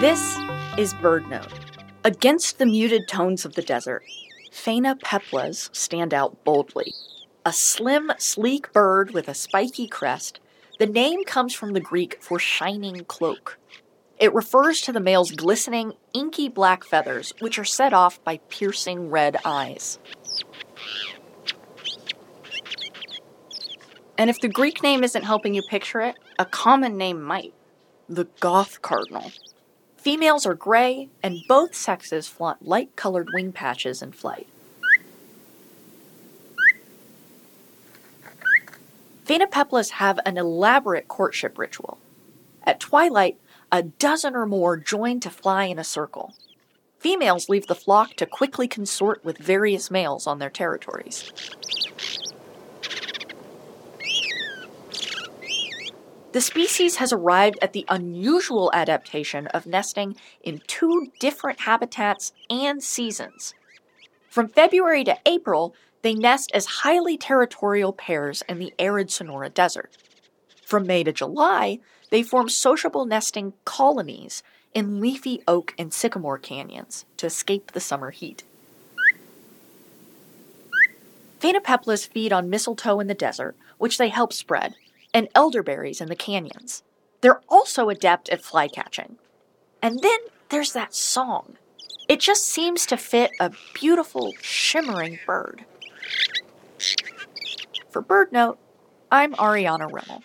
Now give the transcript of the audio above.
This is Bird Note. Against the muted tones of the desert, Phainopeplas stand out boldly. A slim, sleek bird with a spiky crest, the name comes from the Greek for shining cloak. It refers to the male's glistening, inky black feathers, which are set off by piercing red eyes. And if the Greek name isn't helping you picture it, a common name might the goth cardinal. Females are gray, and both sexes flaunt light colored wing patches in flight. Phainopeplas have an elaborate courtship ritual. At twilight, a dozen or more join to fly in a circle. Females leave the flock to quickly consort with various males on their territories. The species has arrived at the unusual adaptation of nesting in two different habitats and seasons. From February to April, they nest as highly territorial pairs in the arid Sonoran Desert. From May to July, they form sociable nesting colonies in leafy oak and sycamore canyons to escape the summer heat. Phainopeplas feed on mistletoe in the desert, which they help spread, and elderberries in the canyons. They're also adept at flycatching. And then there's that song. It just seems to fit a beautiful, shimmering bird. For Bird Note, I'm Ariana Remmel.